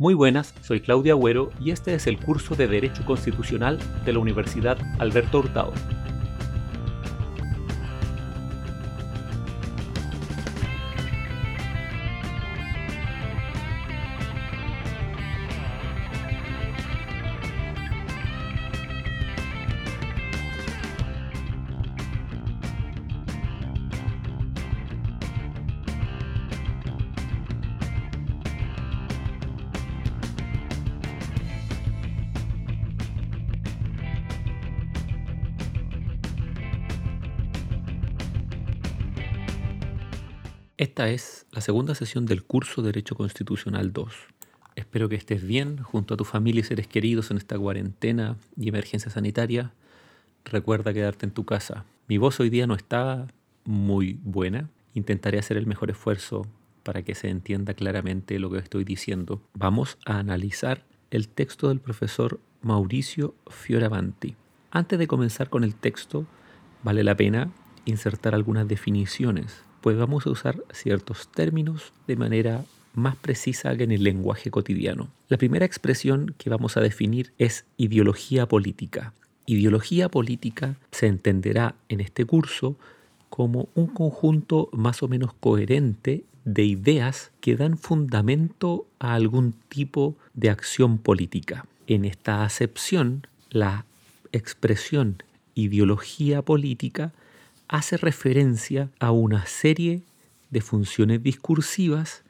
Muy buenas, soy Claudia Agüero y este es el curso de Derecho Constitucional de la Universidad Alberto Hurtado. Esta es la segunda sesión del curso Derecho Constitucional 2. Espero que estés bien junto a tu familia y seres queridos en esta cuarentena y emergencia sanitaria. Recuerda quedarte en tu casa. Mi voz hoy día no está muy buena. Intentaré hacer el mejor esfuerzo para que se entienda claramente lo que estoy diciendo. Vamos a analizar el texto del profesor Mauricio Fioravanti. Antes de comenzar con el texto, vale la pena insertar algunas definiciones pues vamos a usar ciertos términos de manera más precisa que en el lenguaje cotidiano. La primera expresión que vamos a definir es ideología política. Ideología política se entenderá en este curso como un conjunto más o menos coherente de ideas que dan fundamento a algún tipo de acción política. En esta acepción, la expresión ideología política hace referencia a una serie de funciones discursivas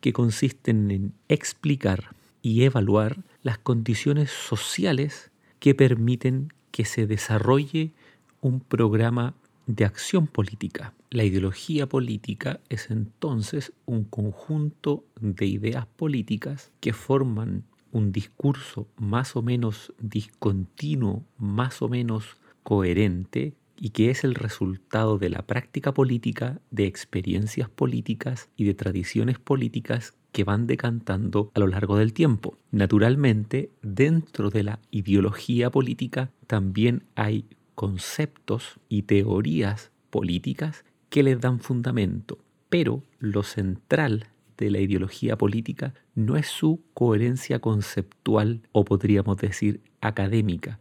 que consisten en explicar y evaluar las condiciones sociales que permiten que se desarrolle un programa de acción política. La ideología política es entonces un conjunto de ideas políticas que forman un discurso más o menos discontinuo, más o menos coherente, y que es el resultado de la práctica política, de experiencias políticas y de tradiciones políticas que van decantando a lo largo del tiempo. Naturalmente, dentro de la ideología política también hay conceptos y teorías políticas que les dan fundamento, pero lo central de la ideología política no es su coherencia conceptual o podríamos decir académica,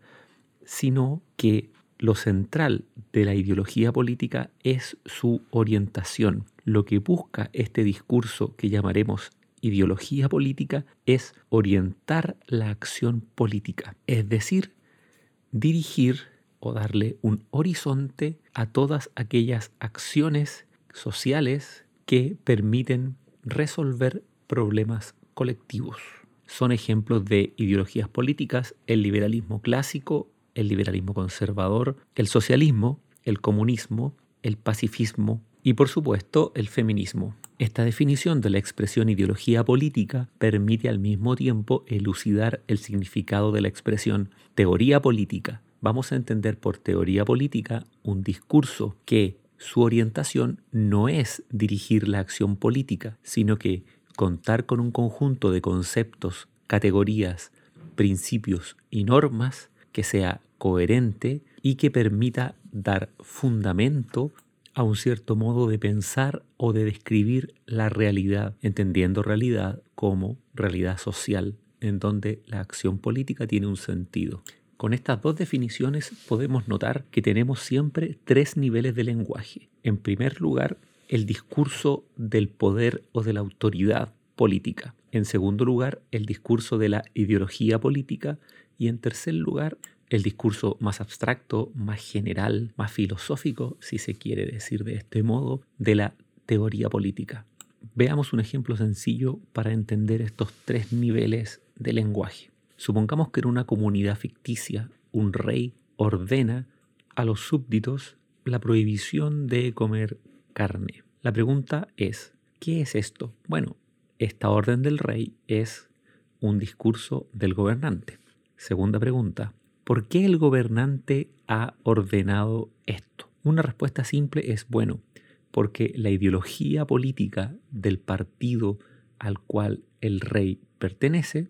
sino que lo central de la ideología política es su orientación. Lo que busca este discurso que llamaremos ideología política es orientar la acción política, es decir, dirigir o darle un horizonte a todas aquellas acciones sociales que permiten resolver problemas colectivos. Son ejemplos de ideologías políticas el liberalismo clásico el liberalismo conservador, el socialismo, el comunismo, el pacifismo y por supuesto el feminismo. Esta definición de la expresión ideología política permite al mismo tiempo elucidar el significado de la expresión teoría política. Vamos a entender por teoría política un discurso que su orientación no es dirigir la acción política, sino que contar con un conjunto de conceptos, categorías, principios y normas que sea coherente y que permita dar fundamento a un cierto modo de pensar o de describir la realidad, entendiendo realidad como realidad social, en donde la acción política tiene un sentido. Con estas dos definiciones podemos notar que tenemos siempre tres niveles de lenguaje. En primer lugar, el discurso del poder o de la autoridad política. En segundo lugar, el discurso de la ideología política y en tercer lugar, el discurso más abstracto, más general, más filosófico, si se quiere decir de este modo, de la teoría política. Veamos un ejemplo sencillo para entender estos tres niveles de lenguaje. Supongamos que en una comunidad ficticia un rey ordena a los súbditos la prohibición de comer carne. La pregunta es, ¿qué es esto? Bueno, esta orden del rey es un discurso del gobernante. Segunda pregunta, ¿por qué el gobernante ha ordenado esto? Una respuesta simple es, bueno, porque la ideología política del partido al cual el rey pertenece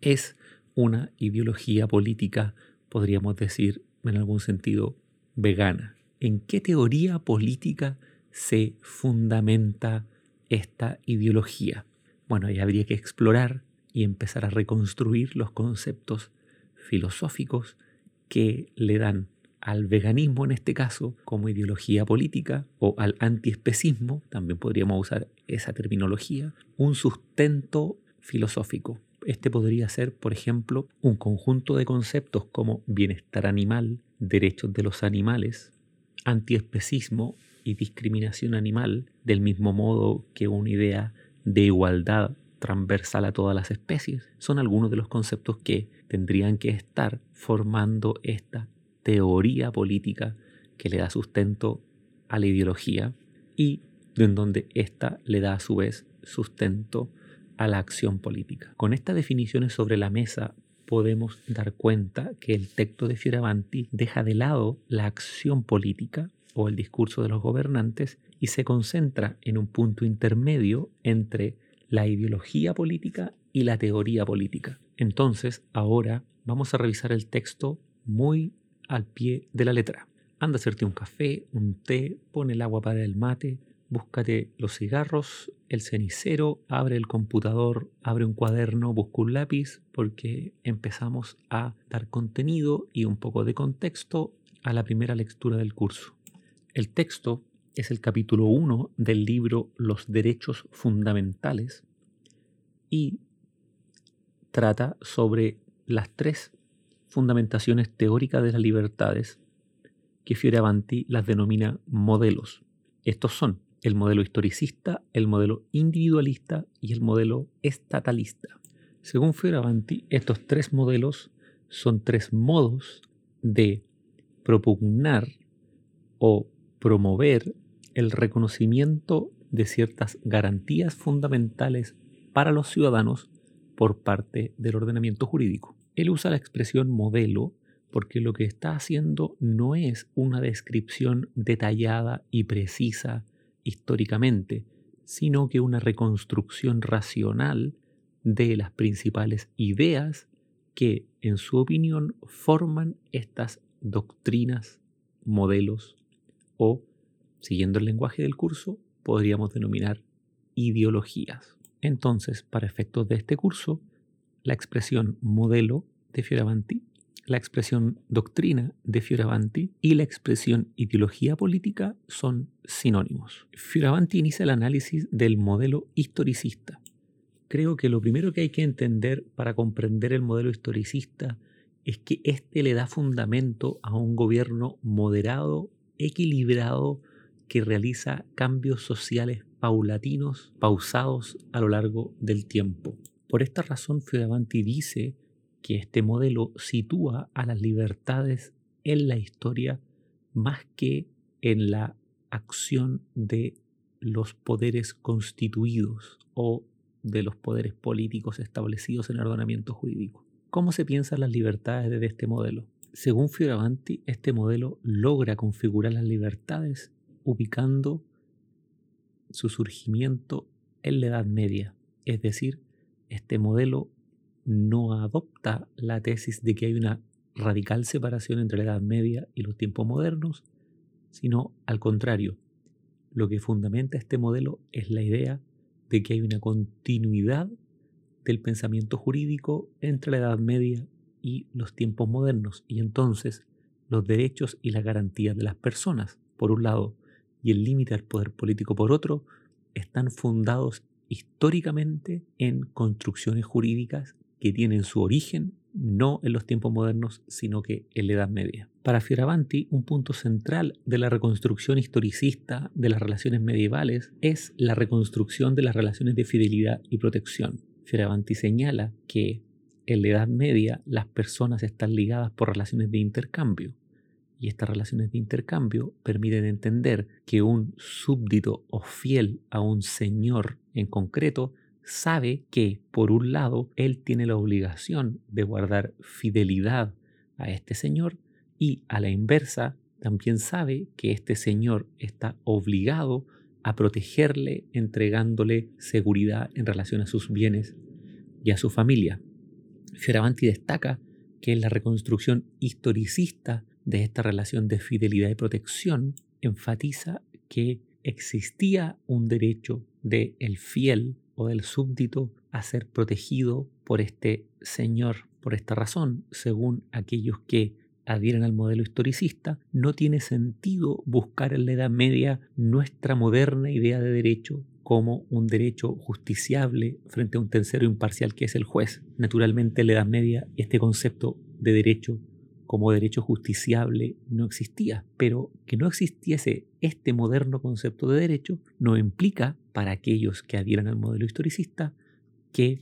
es una ideología política, podríamos decir en algún sentido, vegana. ¿En qué teoría política se fundamenta esta ideología? Bueno, ahí habría que explorar y empezar a reconstruir los conceptos filosóficos que le dan al veganismo en este caso como ideología política o al antiespecismo, también podríamos usar esa terminología, un sustento filosófico. Este podría ser, por ejemplo, un conjunto de conceptos como bienestar animal, derechos de los animales, antiespecismo y discriminación animal, del mismo modo que una idea de igualdad transversal a todas las especies. Son algunos de los conceptos que tendrían que estar formando esta teoría política que le da sustento a la ideología y en donde ésta le da a su vez sustento a la acción política. Con estas definiciones sobre la mesa podemos dar cuenta que el texto de Fioravanti deja de lado la acción política o el discurso de los gobernantes y se concentra en un punto intermedio entre la ideología política y la teoría política. Entonces, ahora vamos a revisar el texto muy al pie de la letra. Anda a hacerte un café, un té, pone el agua para el mate, búscate los cigarros, el cenicero, abre el computador, abre un cuaderno, busca un lápiz, porque empezamos a dar contenido y un poco de contexto a la primera lectura del curso. El texto es el capítulo 1 del libro Los Derechos Fundamentales y trata sobre las tres fundamentaciones teóricas de las libertades que Fioravanti las denomina modelos. Estos son el modelo historicista, el modelo individualista y el modelo estatalista. Según Fioravanti, estos tres modelos son tres modos de propugnar o promover el reconocimiento de ciertas garantías fundamentales para los ciudadanos por parte del ordenamiento jurídico. Él usa la expresión modelo porque lo que está haciendo no es una descripción detallada y precisa históricamente, sino que una reconstrucción racional de las principales ideas que, en su opinión, forman estas doctrinas, modelos o, siguiendo el lenguaje del curso, podríamos denominar ideologías. Entonces, para efectos de este curso, la expresión modelo de Fioravanti, la expresión doctrina de Fioravanti y la expresión ideología política son sinónimos. Fioravanti inicia el análisis del modelo historicista. Creo que lo primero que hay que entender para comprender el modelo historicista es que éste le da fundamento a un gobierno moderado, equilibrado, que realiza cambios sociales paulatinos, pausados a lo largo del tiempo. Por esta razón, Fioravanti dice que este modelo sitúa a las libertades en la historia más que en la acción de los poderes constituidos o de los poderes políticos establecidos en el ordenamiento jurídico. ¿Cómo se piensan las libertades desde este modelo? Según Fioravanti, este modelo logra configurar las libertades ubicando su surgimiento en la Edad Media, es decir, este modelo no adopta la tesis de que hay una radical separación entre la Edad Media y los tiempos modernos, sino al contrario, lo que fundamenta este modelo es la idea de que hay una continuidad del pensamiento jurídico entre la Edad Media y los tiempos modernos, y entonces los derechos y las garantías de las personas, por un lado, y el límite al poder político, por otro, están fundados históricamente en construcciones jurídicas que tienen su origen no en los tiempos modernos, sino que en la Edad Media. Para Fioravanti, un punto central de la reconstrucción historicista de las relaciones medievales es la reconstrucción de las relaciones de fidelidad y protección. Fioravanti señala que en la Edad Media las personas están ligadas por relaciones de intercambio, y estas relaciones de intercambio permiten entender que un súbdito o fiel a un señor en concreto sabe que, por un lado, él tiene la obligación de guardar fidelidad a este señor y a la inversa, también sabe que este señor está obligado a protegerle entregándole seguridad en relación a sus bienes y a su familia. Fioravanti destaca que en la reconstrucción historicista de esta relación de fidelidad y protección enfatiza que existía un derecho del el fiel o del súbdito a ser protegido por este señor. Por esta razón, según aquellos que adhieren al modelo historicista, no tiene sentido buscar en la Edad Media nuestra moderna idea de derecho como un derecho justiciable frente a un tercero imparcial que es el juez. Naturalmente en la Edad Media este concepto de derecho como derecho justiciable no existía, pero que no existiese este moderno concepto de derecho no implica para aquellos que adhieran al modelo historicista que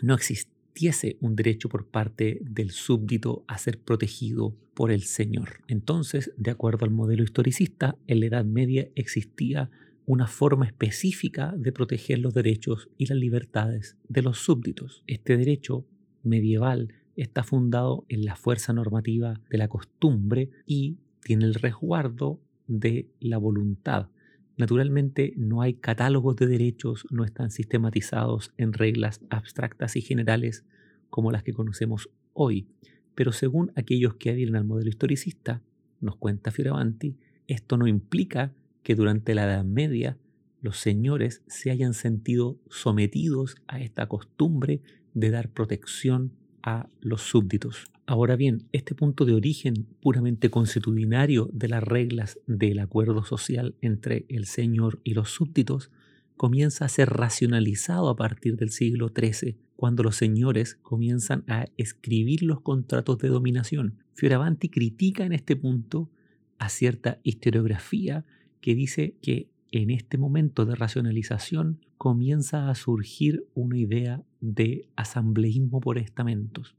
no existiese un derecho por parte del súbdito a ser protegido por el Señor. Entonces, de acuerdo al modelo historicista, en la Edad Media existía una forma específica de proteger los derechos y las libertades de los súbditos. Este derecho medieval está fundado en la fuerza normativa de la costumbre y tiene el resguardo de la voluntad. Naturalmente no hay catálogos de derechos, no están sistematizados en reglas abstractas y generales como las que conocemos hoy, pero según aquellos que adhieren al modelo historicista, nos cuenta Fioravanti, esto no implica que durante la Edad Media los señores se hayan sentido sometidos a esta costumbre de dar protección a los súbditos. Ahora bien, este punto de origen puramente consuetudinario de las reglas del acuerdo social entre el señor y los súbditos comienza a ser racionalizado a partir del siglo XIII, cuando los señores comienzan a escribir los contratos de dominación. Fioravanti critica en este punto a cierta historiografía que dice que en este momento de racionalización comienza a surgir una idea de asambleísmo por estamentos.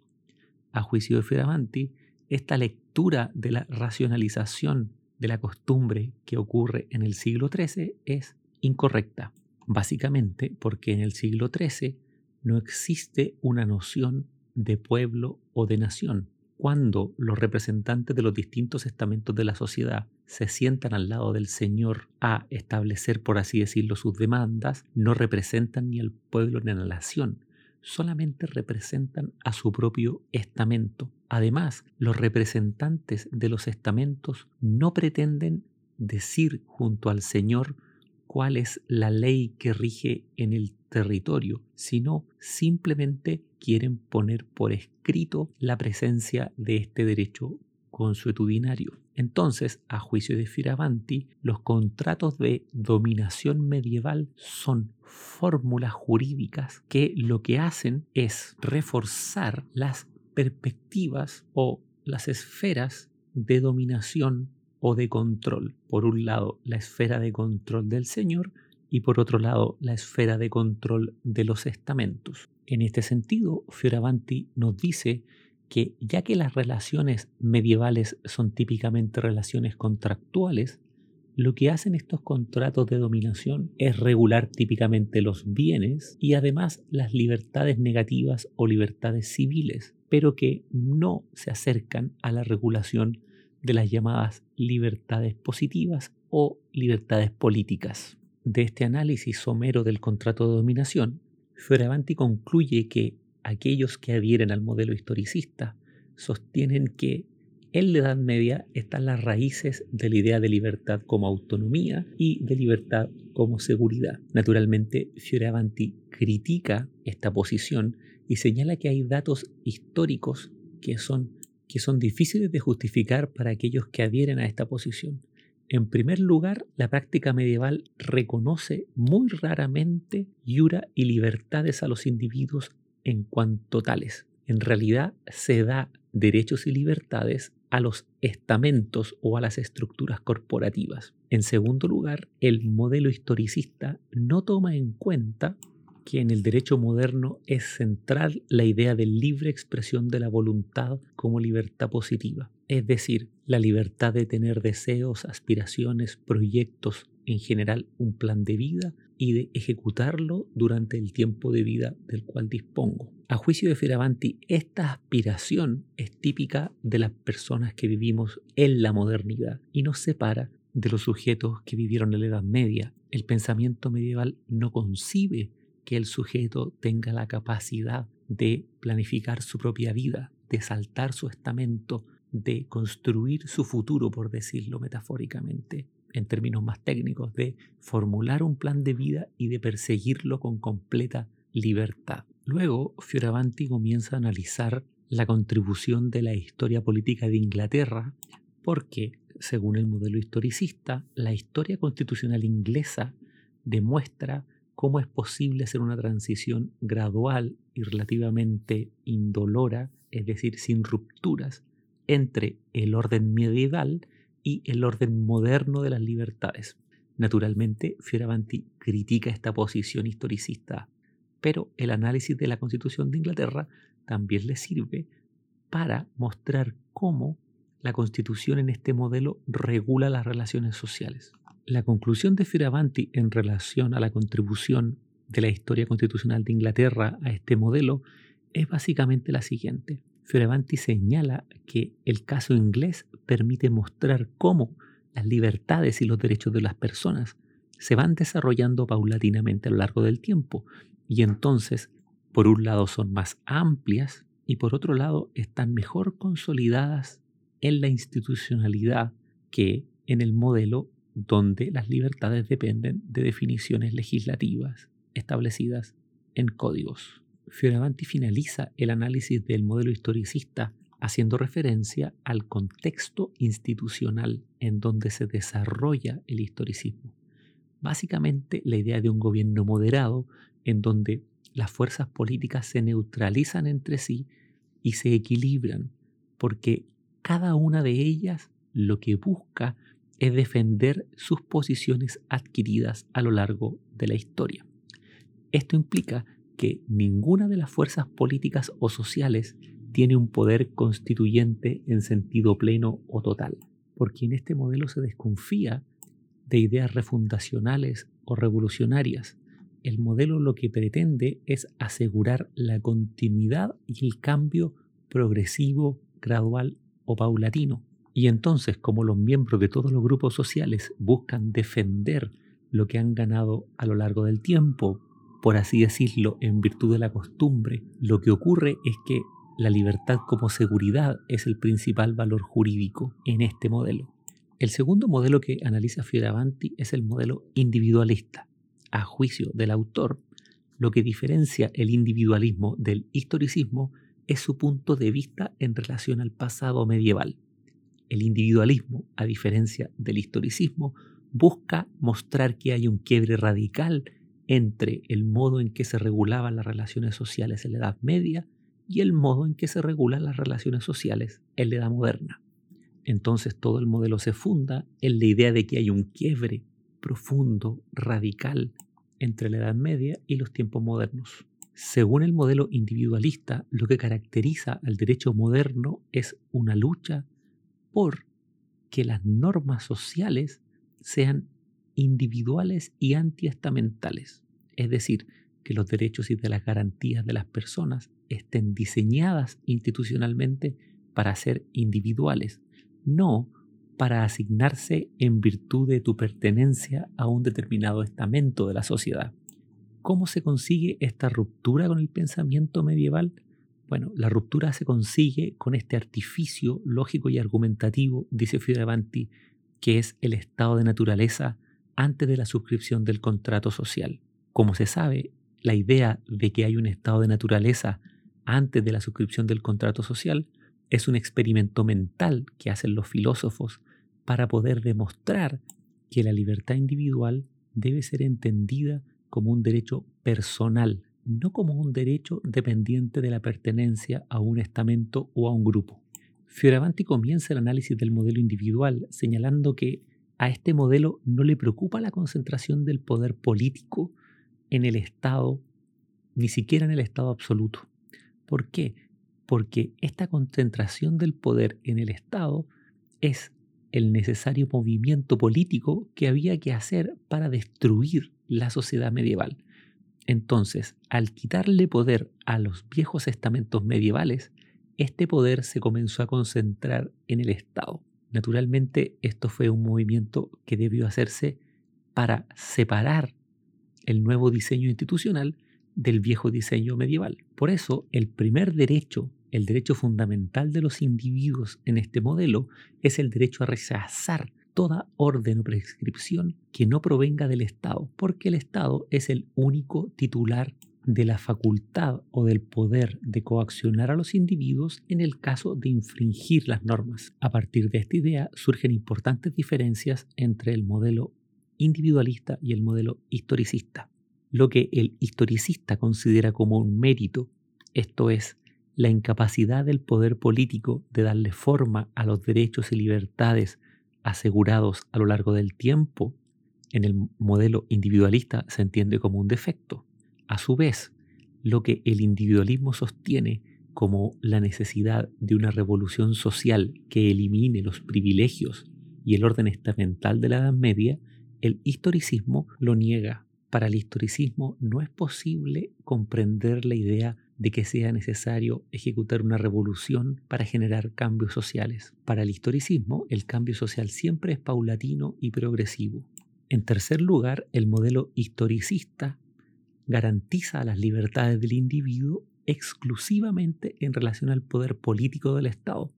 A juicio de Fioravanti, esta lectura de la racionalización de la costumbre que ocurre en el siglo XIII es incorrecta, básicamente porque en el siglo XIII no existe una noción de pueblo o de nación, cuando los representantes de los distintos estamentos de la sociedad se sientan al lado del Señor a establecer, por así decirlo, sus demandas, no representan ni al pueblo ni a la nación, solamente representan a su propio estamento. Además, los representantes de los estamentos no pretenden decir junto al Señor cuál es la ley que rige en el territorio, sino simplemente quieren poner por escrito la presencia de este derecho consuetudinario. Entonces, a juicio de Firavanti, los contratos de dominación medieval son fórmulas jurídicas que lo que hacen es reforzar las perspectivas o las esferas de dominación o de control. Por un lado, la esfera de control del Señor y por otro lado, la esfera de control de los estamentos. En este sentido, Fioravanti nos dice que ya que las relaciones medievales son típicamente relaciones contractuales, lo que hacen estos contratos de dominación es regular típicamente los bienes y además las libertades negativas o libertades civiles, pero que no se acercan a la regulación de las llamadas libertades positivas o libertades políticas. De este análisis somero del contrato de dominación, Fioravanti concluye que aquellos que adhieren al modelo historicista sostienen que en la Edad Media están las raíces de la idea de libertad como autonomía y de libertad como seguridad. Naturalmente, Fioravanti critica esta posición y señala que hay datos históricos que son, que son difíciles de justificar para aquellos que adhieren a esta posición. En primer lugar, la práctica medieval reconoce muy raramente yura y libertades a los individuos en cuanto tales. En realidad se da derechos y libertades a los estamentos o a las estructuras corporativas. En segundo lugar, el modelo historicista no toma en cuenta que en el derecho moderno es central la idea de libre expresión de la voluntad como libertad positiva, es decir, la libertad de tener deseos, aspiraciones, proyectos en general un plan de vida y de ejecutarlo durante el tiempo de vida del cual dispongo. A juicio de Fioravanti, esta aspiración es típica de las personas que vivimos en la modernidad y nos separa de los sujetos que vivieron en la Edad Media. El pensamiento medieval no concibe que el sujeto tenga la capacidad de planificar su propia vida, de saltar su estamento, de construir su futuro, por decirlo metafóricamente, en términos más técnicos, de formular un plan de vida y de perseguirlo con completa libertad. Luego, Fioravanti comienza a analizar la contribución de la historia política de Inglaterra, porque, según el modelo historicista, la historia constitucional inglesa demuestra cómo es posible hacer una transición gradual y relativamente indolora, es decir, sin rupturas, entre el orden medieval y el orden moderno de las libertades. Naturalmente, Fioravanti critica esta posición historicista, pero el análisis de la Constitución de Inglaterra también le sirve para mostrar cómo la Constitución en este modelo regula las relaciones sociales. La conclusión de Fioravanti en relación a la contribución de la historia constitucional de Inglaterra a este modelo es básicamente la siguiente. Fioravanti señala que el caso inglés permite mostrar cómo las libertades y los derechos de las personas se van desarrollando paulatinamente a lo largo del tiempo y entonces, por un lado, son más amplias y por otro lado, están mejor consolidadas en la institucionalidad que en el modelo donde las libertades dependen de definiciones legislativas establecidas en códigos. Fioravanti finaliza el análisis del modelo historicista haciendo referencia al contexto institucional en donde se desarrolla el historicismo. Básicamente la idea de un gobierno moderado en donde las fuerzas políticas se neutralizan entre sí y se equilibran, porque cada una de ellas lo que busca es defender sus posiciones adquiridas a lo largo de la historia. Esto implica que ninguna de las fuerzas políticas o sociales tiene un poder constituyente en sentido pleno o total, porque en este modelo se desconfía de ideas refundacionales o revolucionarias. El modelo lo que pretende es asegurar la continuidad y el cambio progresivo, gradual o paulatino. Y entonces, como los miembros de todos los grupos sociales buscan defender lo que han ganado a lo largo del tiempo, por así decirlo, en virtud de la costumbre, lo que ocurre es que la libertad como seguridad es el principal valor jurídico en este modelo. El segundo modelo que analiza Fioravanti es el modelo individualista. A juicio del autor, lo que diferencia el individualismo del historicismo es su punto de vista en relación al pasado medieval. El individualismo, a diferencia del historicismo, busca mostrar que hay un quiebre radical entre el modo en que se regulaban las relaciones sociales en la Edad Media y el modo en que se regulan las relaciones sociales en la Edad Moderna. Entonces todo el modelo se funda en la idea de que hay un quiebre profundo, radical, entre la Edad Media y los tiempos modernos. Según el modelo individualista, lo que caracteriza al derecho moderno es una lucha por que las normas sociales sean individuales y antiestamentales, es decir, que los derechos y de las garantías de las personas estén diseñadas institucionalmente para ser individuales, no para asignarse en virtud de tu pertenencia a un determinado estamento de la sociedad. ¿Cómo se consigue esta ruptura con el pensamiento medieval? Bueno, la ruptura se consigue con este artificio lógico y argumentativo, dice Fioravanti, que es el estado de naturaleza antes de la suscripción del contrato social. Como se sabe, la idea de que hay un estado de naturaleza antes de la suscripción del contrato social es un experimento mental que hacen los filósofos para poder demostrar que la libertad individual debe ser entendida como un derecho personal, no como un derecho dependiente de la pertenencia a un estamento o a un grupo. Fioravanti comienza el análisis del modelo individual señalando que a este modelo no le preocupa la concentración del poder político en el Estado, ni siquiera en el Estado absoluto. ¿Por qué? Porque esta concentración del poder en el Estado es el necesario movimiento político que había que hacer para destruir la sociedad medieval. Entonces, al quitarle poder a los viejos estamentos medievales, este poder se comenzó a concentrar en el Estado. Naturalmente, esto fue un movimiento que debió hacerse para separar el nuevo diseño institucional del viejo diseño medieval. Por eso, el primer derecho, el derecho fundamental de los individuos en este modelo, es el derecho a rechazar toda orden o prescripción que no provenga del Estado, porque el Estado es el único titular de la facultad o del poder de coaccionar a los individuos en el caso de infringir las normas. A partir de esta idea surgen importantes diferencias entre el modelo individualista y el modelo historicista. Lo que el historicista considera como un mérito, esto es, la incapacidad del poder político de darle forma a los derechos y libertades asegurados a lo largo del tiempo, en el modelo individualista se entiende como un defecto. A su vez, lo que el individualismo sostiene como la necesidad de una revolución social que elimine los privilegios y el orden estamental de la Edad Media, el historicismo lo niega. Para el historicismo no es posible comprender la idea de que sea necesario ejecutar una revolución para generar cambios sociales. Para el historicismo, el cambio social siempre es paulatino y progresivo. En tercer lugar, el modelo historicista garantiza las libertades del individuo exclusivamente en relación al poder político del Estado,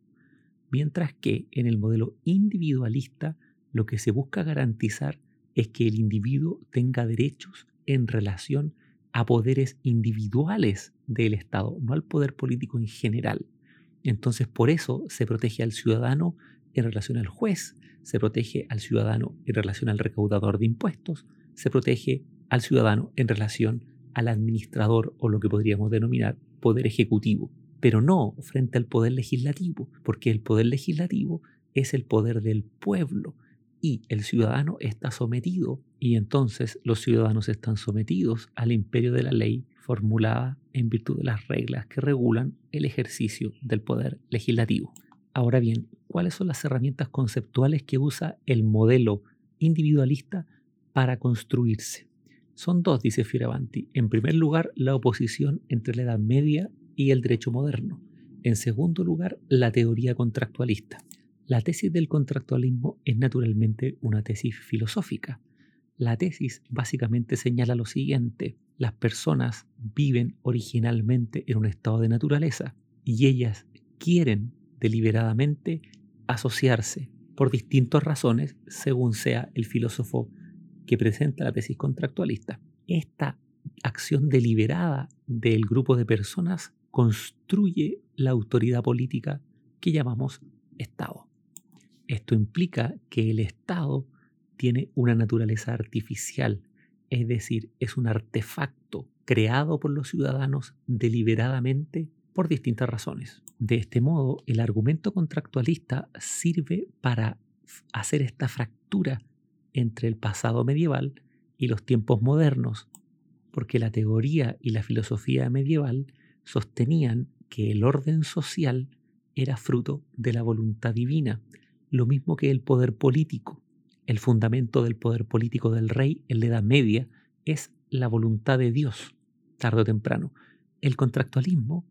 mientras que en el modelo individualista lo que se busca garantizar es que el individuo tenga derechos en relación a poderes individuales del Estado, no al poder político en general. Entonces, por eso se protege al ciudadano en relación al juez, se protege al ciudadano en relación al recaudador de impuestos, se protege al ciudadano en relación al administrador o lo que podríamos denominar poder ejecutivo, pero no frente al poder legislativo, porque el poder legislativo es el poder del pueblo y el ciudadano está sometido y entonces los ciudadanos están sometidos al imperio de la ley formulada en virtud de las reglas que regulan el ejercicio del poder legislativo. Ahora bien, ¿cuáles son las herramientas conceptuales que usa el modelo individualista para construirse? Son dos, dice Fioravanti. En primer lugar, la oposición entre la Edad Media y el derecho moderno. En segundo lugar, la teoría contractualista. La tesis del contractualismo es naturalmente una tesis filosófica. La tesis básicamente señala lo siguiente. Las personas viven originalmente en un estado de naturaleza y ellas quieren deliberadamente asociarse por distintas razones según sea el filósofo que presenta la tesis contractualista. Esta acción deliberada del grupo de personas construye la autoridad política que llamamos Estado. Esto implica que el Estado tiene una naturaleza artificial, es decir, es un artefacto creado por los ciudadanos deliberadamente por distintas razones. De este modo, el argumento contractualista sirve para hacer esta fractura entre el pasado medieval y los tiempos modernos, porque la teoría y la filosofía medieval sostenían que el orden social era fruto de la voluntad divina, lo mismo que el poder político. El fundamento del poder político del rey en la Edad Media es la voluntad de Dios, tarde o temprano. El contractualismo,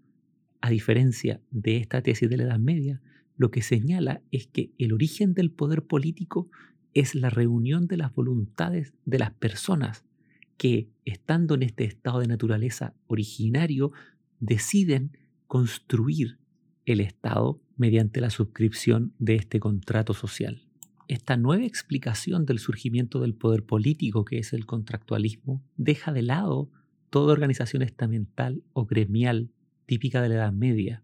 a diferencia de esta tesis de la Edad Media, lo que señala es que el origen del poder político es la reunión de las voluntades de las personas que, estando en este estado de naturaleza originario, deciden construir el Estado mediante la suscripción de este contrato social. Esta nueva explicación del surgimiento del poder político que es el contractualismo deja de lado toda organización estamental o gremial típica de la Edad Media.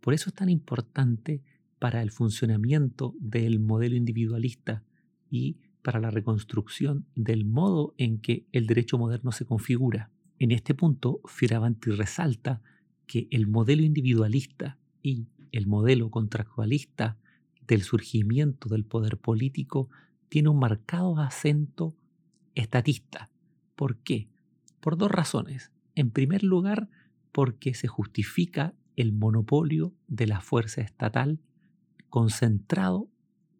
Por eso es tan importante para el funcionamiento del modelo individualista y para la reconstrucción del modo en que el derecho moderno se configura. En este punto, Fioravanti resalta que el modelo individualista y el modelo contractualista del surgimiento del poder político tiene un marcado acento estatista. ¿Por qué? Por dos razones. En primer lugar, porque se justifica el monopolio de la fuerza estatal concentrado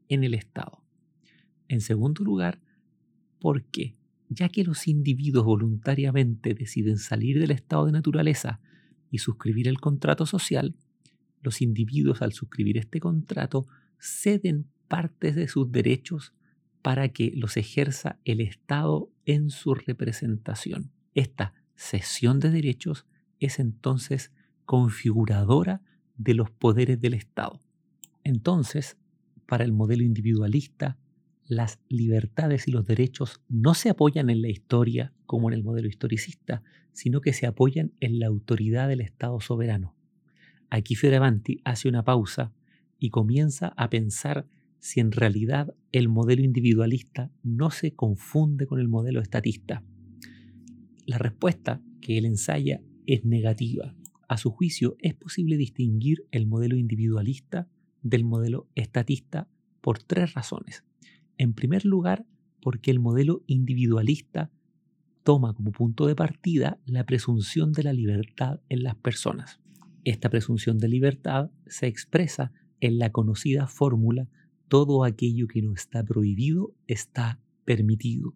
en el Estado. En segundo lugar, porque ya que los individuos voluntariamente deciden salir del estado de naturaleza y suscribir el contrato social, los individuos al suscribir este contrato ceden partes de sus derechos para que los ejerza el Estado en su representación. Esta cesión de derechos es entonces configuradora de los poderes del Estado. Entonces, para el modelo individualista, las libertades y los derechos no se apoyan en la historia como en el modelo historicista, sino que se apoyan en la autoridad del Estado soberano. Aquí Fioravanti hace una pausa y comienza a pensar si en realidad el modelo individualista no se confunde con el modelo estatista. La respuesta que él ensaya es negativa. A su juicio, es posible distinguir el modelo individualista del modelo estatista por tres razones. En primer lugar, porque el modelo individualista toma como punto de partida la presunción de la libertad en las personas. Esta presunción de libertad se expresa en la conocida fórmula todo aquello que no está prohibido está permitido.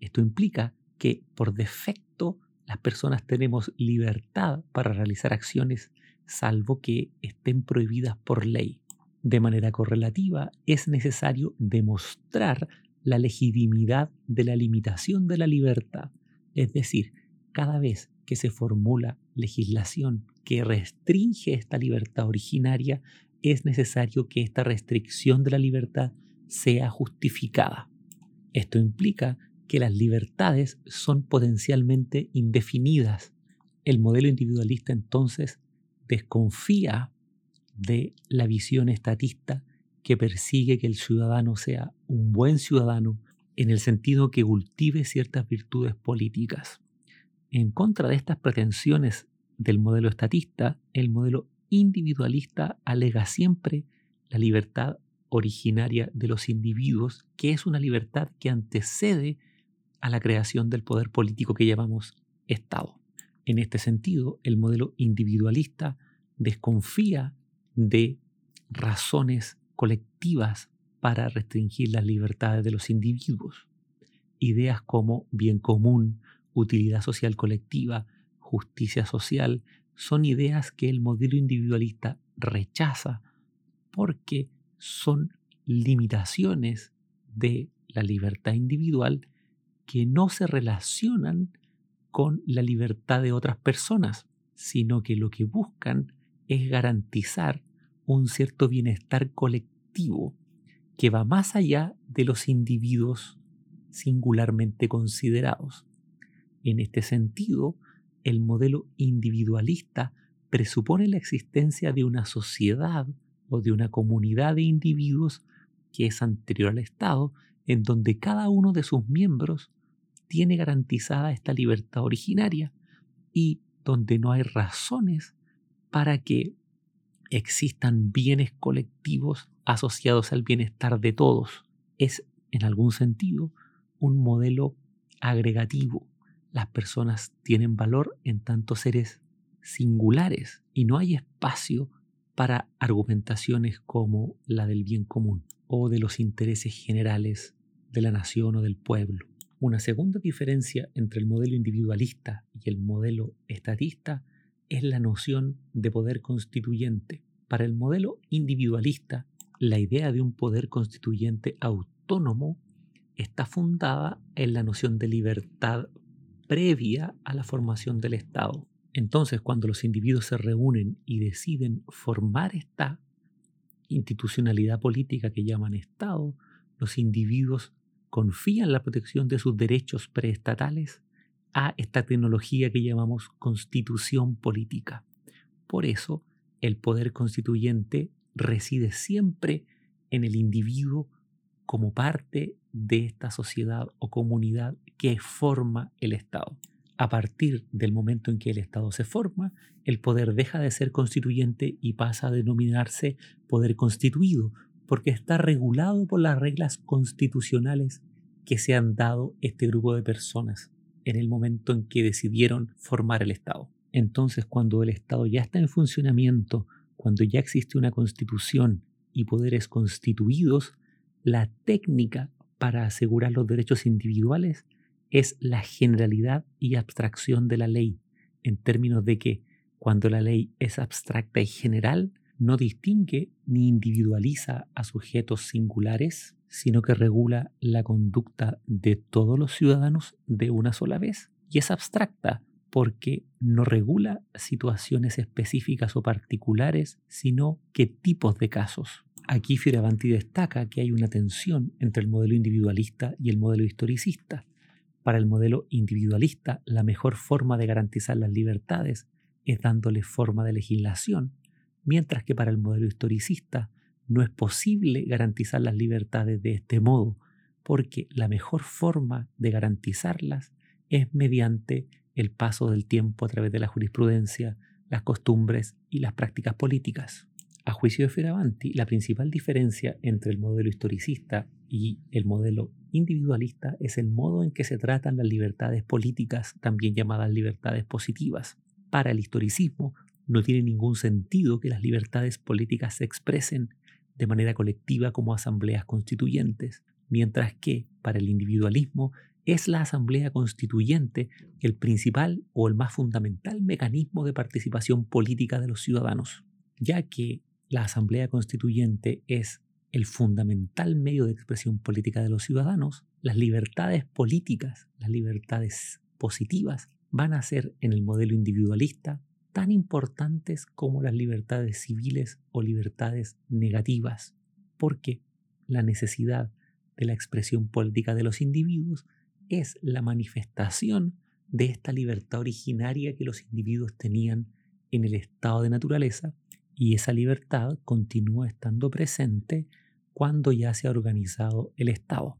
Esto implica que por defecto las personas tenemos libertad para realizar acciones salvo que estén prohibidas por ley. De manera correlativa, es necesario demostrar la legitimidad de la limitación de la libertad. Es decir, cada vez que se formula legislación que restringe esta libertad originaria, es necesario que esta restricción de la libertad sea justificada. Esto implica que las libertades son potencialmente indefinidas. El modelo individualista entonces desconfía de la visión estatista que persigue que el ciudadano sea un buen ciudadano en el sentido que cultive ciertas virtudes políticas. En contra de estas pretensiones del modelo estatista, el modelo individualista alega siempre la libertad originaria de los individuos, que es una libertad que antecede a la creación del poder político que llamamos Estado. En este sentido, el modelo individualista desconfía de razones colectivas para restringir las libertades de los individuos. Ideas como bien común, utilidad social colectiva, justicia social, son ideas que el modelo individualista rechaza porque son limitaciones de la libertad individual que no se relacionan con la libertad de otras personas, sino que lo que buscan es garantizar un cierto bienestar colectivo que va más allá de los individuos singularmente considerados. En este sentido, el modelo individualista presupone la existencia de una sociedad o de una comunidad de individuos que es anterior al Estado, en donde cada uno de sus miembros tiene garantizada esta libertad originaria y donde no hay razones para que existan bienes colectivos asociados al bienestar de todos. Es, en algún sentido, un modelo agregativo. Las personas tienen valor en tanto seres singulares y no hay espacio para argumentaciones como la del bien común o de los intereses generales de la nación o del pueblo. Una segunda diferencia entre el modelo individualista y el modelo estatista es la noción de poder constituyente. Para el modelo individualista, la idea de un poder constituyente autónomo está fundada en la noción de libertad previa a la formación del Estado. Entonces, cuando los individuos se reúnen y deciden formar esta institucionalidad política que llaman Estado, los individuos confían la protección de sus derechos preestatales a esta tecnología que llamamos constitución política. Por eso, el poder constituyente reside siempre en el individuo como parte de esta sociedad o comunidad que forma el Estado. A partir del momento en que el Estado se forma, el poder deja de ser constituyente y pasa a denominarse poder constituido, porque está regulado por las reglas constitucionales que se han dado este grupo de personas en el momento en que decidieron formar el Estado. Entonces, cuando el Estado ya está en funcionamiento, cuando ya existe una constitución y poderes constituidos, la técnica para asegurar los derechos individuales es la generalidad y abstracción de la ley, en términos de que cuando la ley es abstracta y general, no distingue ni individualiza a sujetos singulares, sino que regula la conducta de todos los ciudadanos de una sola vez. Y es abstracta porque no regula situaciones específicas o particulares, sino qué tipos de casos. Aquí Fioravanti destaca que hay una tensión entre el modelo individualista y el modelo historicista. Para el modelo individualista, la mejor forma de garantizar las libertades es dándole forma de legislación, mientras que para el modelo historicista no es posible garantizar las libertades de este modo, porque la mejor forma de garantizarlas es mediante el paso del tiempo a través de la jurisprudencia, las costumbres y las prácticas políticas. A juicio de Fioravanti, la principal diferencia entre el modelo historicista y el modelo individualista es el modo en que se tratan las libertades políticas, también llamadas libertades positivas. Para el historicismo, no tiene ningún sentido que las libertades políticas se expresen de manera colectiva como asambleas constituyentes, mientras que para el individualismo es la asamblea constituyente el principal o el más fundamental mecanismo de participación política de los ciudadanos, ya que la Asamblea Constituyente es el fundamental medio de expresión política de los ciudadanos, las libertades políticas, las libertades positivas, van a ser en el modelo individualista tan importantes como las libertades civiles o libertades negativas, porque la necesidad de la expresión política de los individuos es la manifestación de esta libertad originaria que los individuos tenían en el estado de naturaleza y esa libertad continúa estando presente cuando ya se ha organizado el Estado.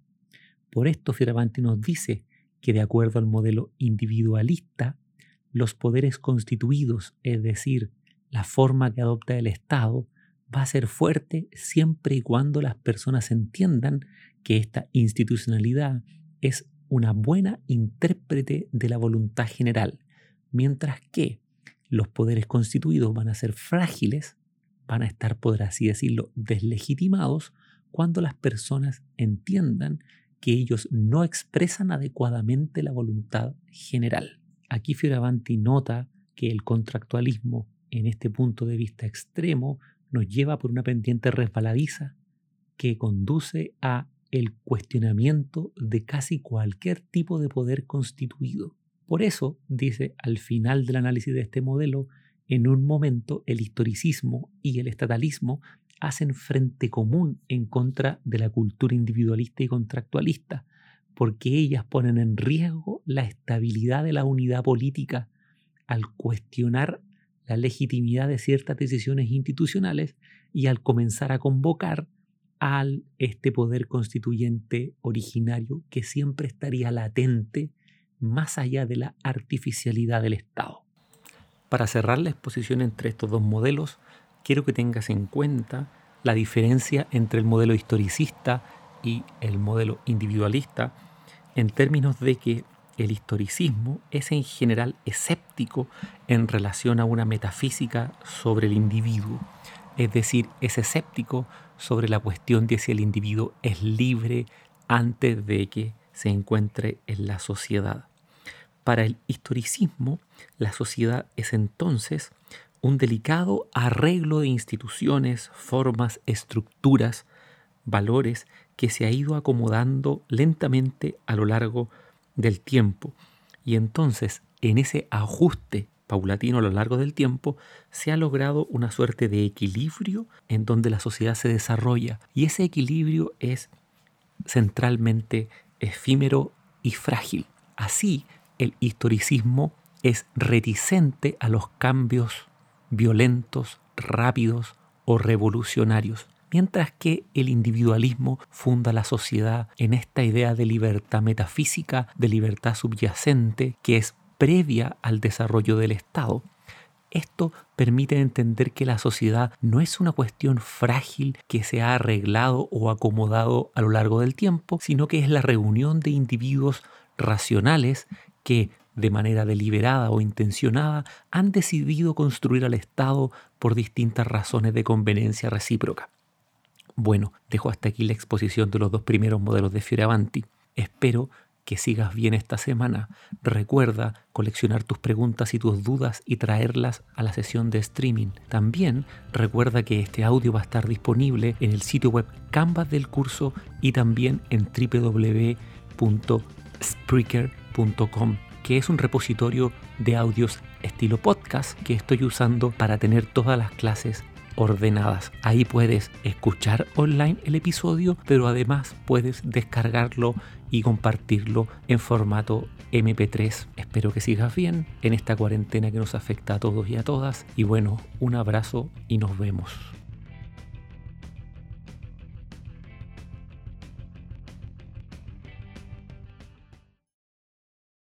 Por esto Fioravanti nos dice que de acuerdo al modelo individualista, los poderes constituidos, es decir, la forma que adopta el Estado, va a ser fuerte siempre y cuando las personas entiendan que esta institucionalidad es una buena intérprete de la voluntad general, mientras que los poderes constituidos van a ser frágiles, van a estar, por así decirlo, deslegitimados cuando las personas entiendan que ellos no expresan adecuadamente la voluntad general. Aquí Fioravanti nota que el contractualismo, en este punto de vista extremo, nos lleva por una pendiente resbaladiza que conduce a el cuestionamiento de casi cualquier tipo de poder constituido. Por eso, dice al final del análisis de este modelo, en un momento el historicismo y el estatalismo hacen frente común en contra de la cultura individualista y contractualista, porque ellas ponen en riesgo la estabilidad de la unidad política al cuestionar la legitimidad de ciertas decisiones institucionales y al comenzar a convocar al este poder constituyente originario que siempre estaría latente más allá de la artificialidad del Estado. Para cerrar la exposición entre estos dos modelos, quiero que tengas en cuenta la diferencia entre el modelo historicista y el modelo individualista en términos de que el historicismo es en general escéptico en relación a una metafísica sobre el individuo, es decir, es escéptico sobre la cuestión de si el individuo es libre antes de que se encuentre en la sociedad. Para el historicismo, la sociedad es entonces un delicado arreglo de instituciones, formas, estructuras, valores que se ha ido acomodando lentamente a lo largo del tiempo. Y entonces, en ese ajuste paulatino a lo largo del tiempo, se ha logrado una suerte de equilibrio en donde la sociedad se desarrolla. Y ese equilibrio es centralmente efímero y frágil. Así, el historicismo es reticente a los cambios violentos, rápidos o revolucionarios, mientras que el individualismo funda la sociedad en esta idea de libertad metafísica, de libertad subyacente, que es previa al desarrollo del Estado. Esto permite entender que la sociedad no es una cuestión frágil que se ha arreglado o acomodado a lo largo del tiempo, sino que es la reunión de individuos racionales que de manera deliberada o intencionada han decidido construir al Estado por distintas razones de conveniencia recíproca. Bueno, dejo hasta aquí la exposición de los dos primeros modelos de Fioravanti. Espero que sigas bien esta semana. Recuerda coleccionar tus preguntas y tus dudas y traerlas a la sesión de streaming. También recuerda que este audio va a estar disponible en el sitio web Canvas del curso y también en www.spreaker.com que es un repositorio de audios estilo podcast que estoy usando para tener todas las clases ordenadas. Ahí puedes escuchar online el episodio, pero además puedes descargarlo y compartirlo en formato MP3. Espero que sigas bien en esta cuarentena que nos afecta a todos y a todas. Y bueno, un abrazo y nos vemos.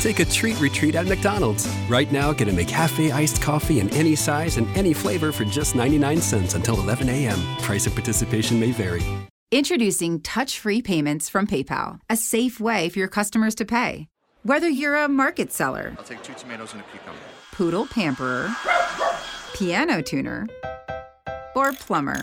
Take a treat retreat at McDonald's. Right now, get a McCafe iced coffee in any size and any flavor for just 99 cents until 11 a.m. Price of participation may vary. Introducing touch free payments from PayPal, a safe way for your customers to pay. Whether you're a market seller, I'll take two tomatoes and a cucumber. poodle pamperer, piano tuner, or plumber.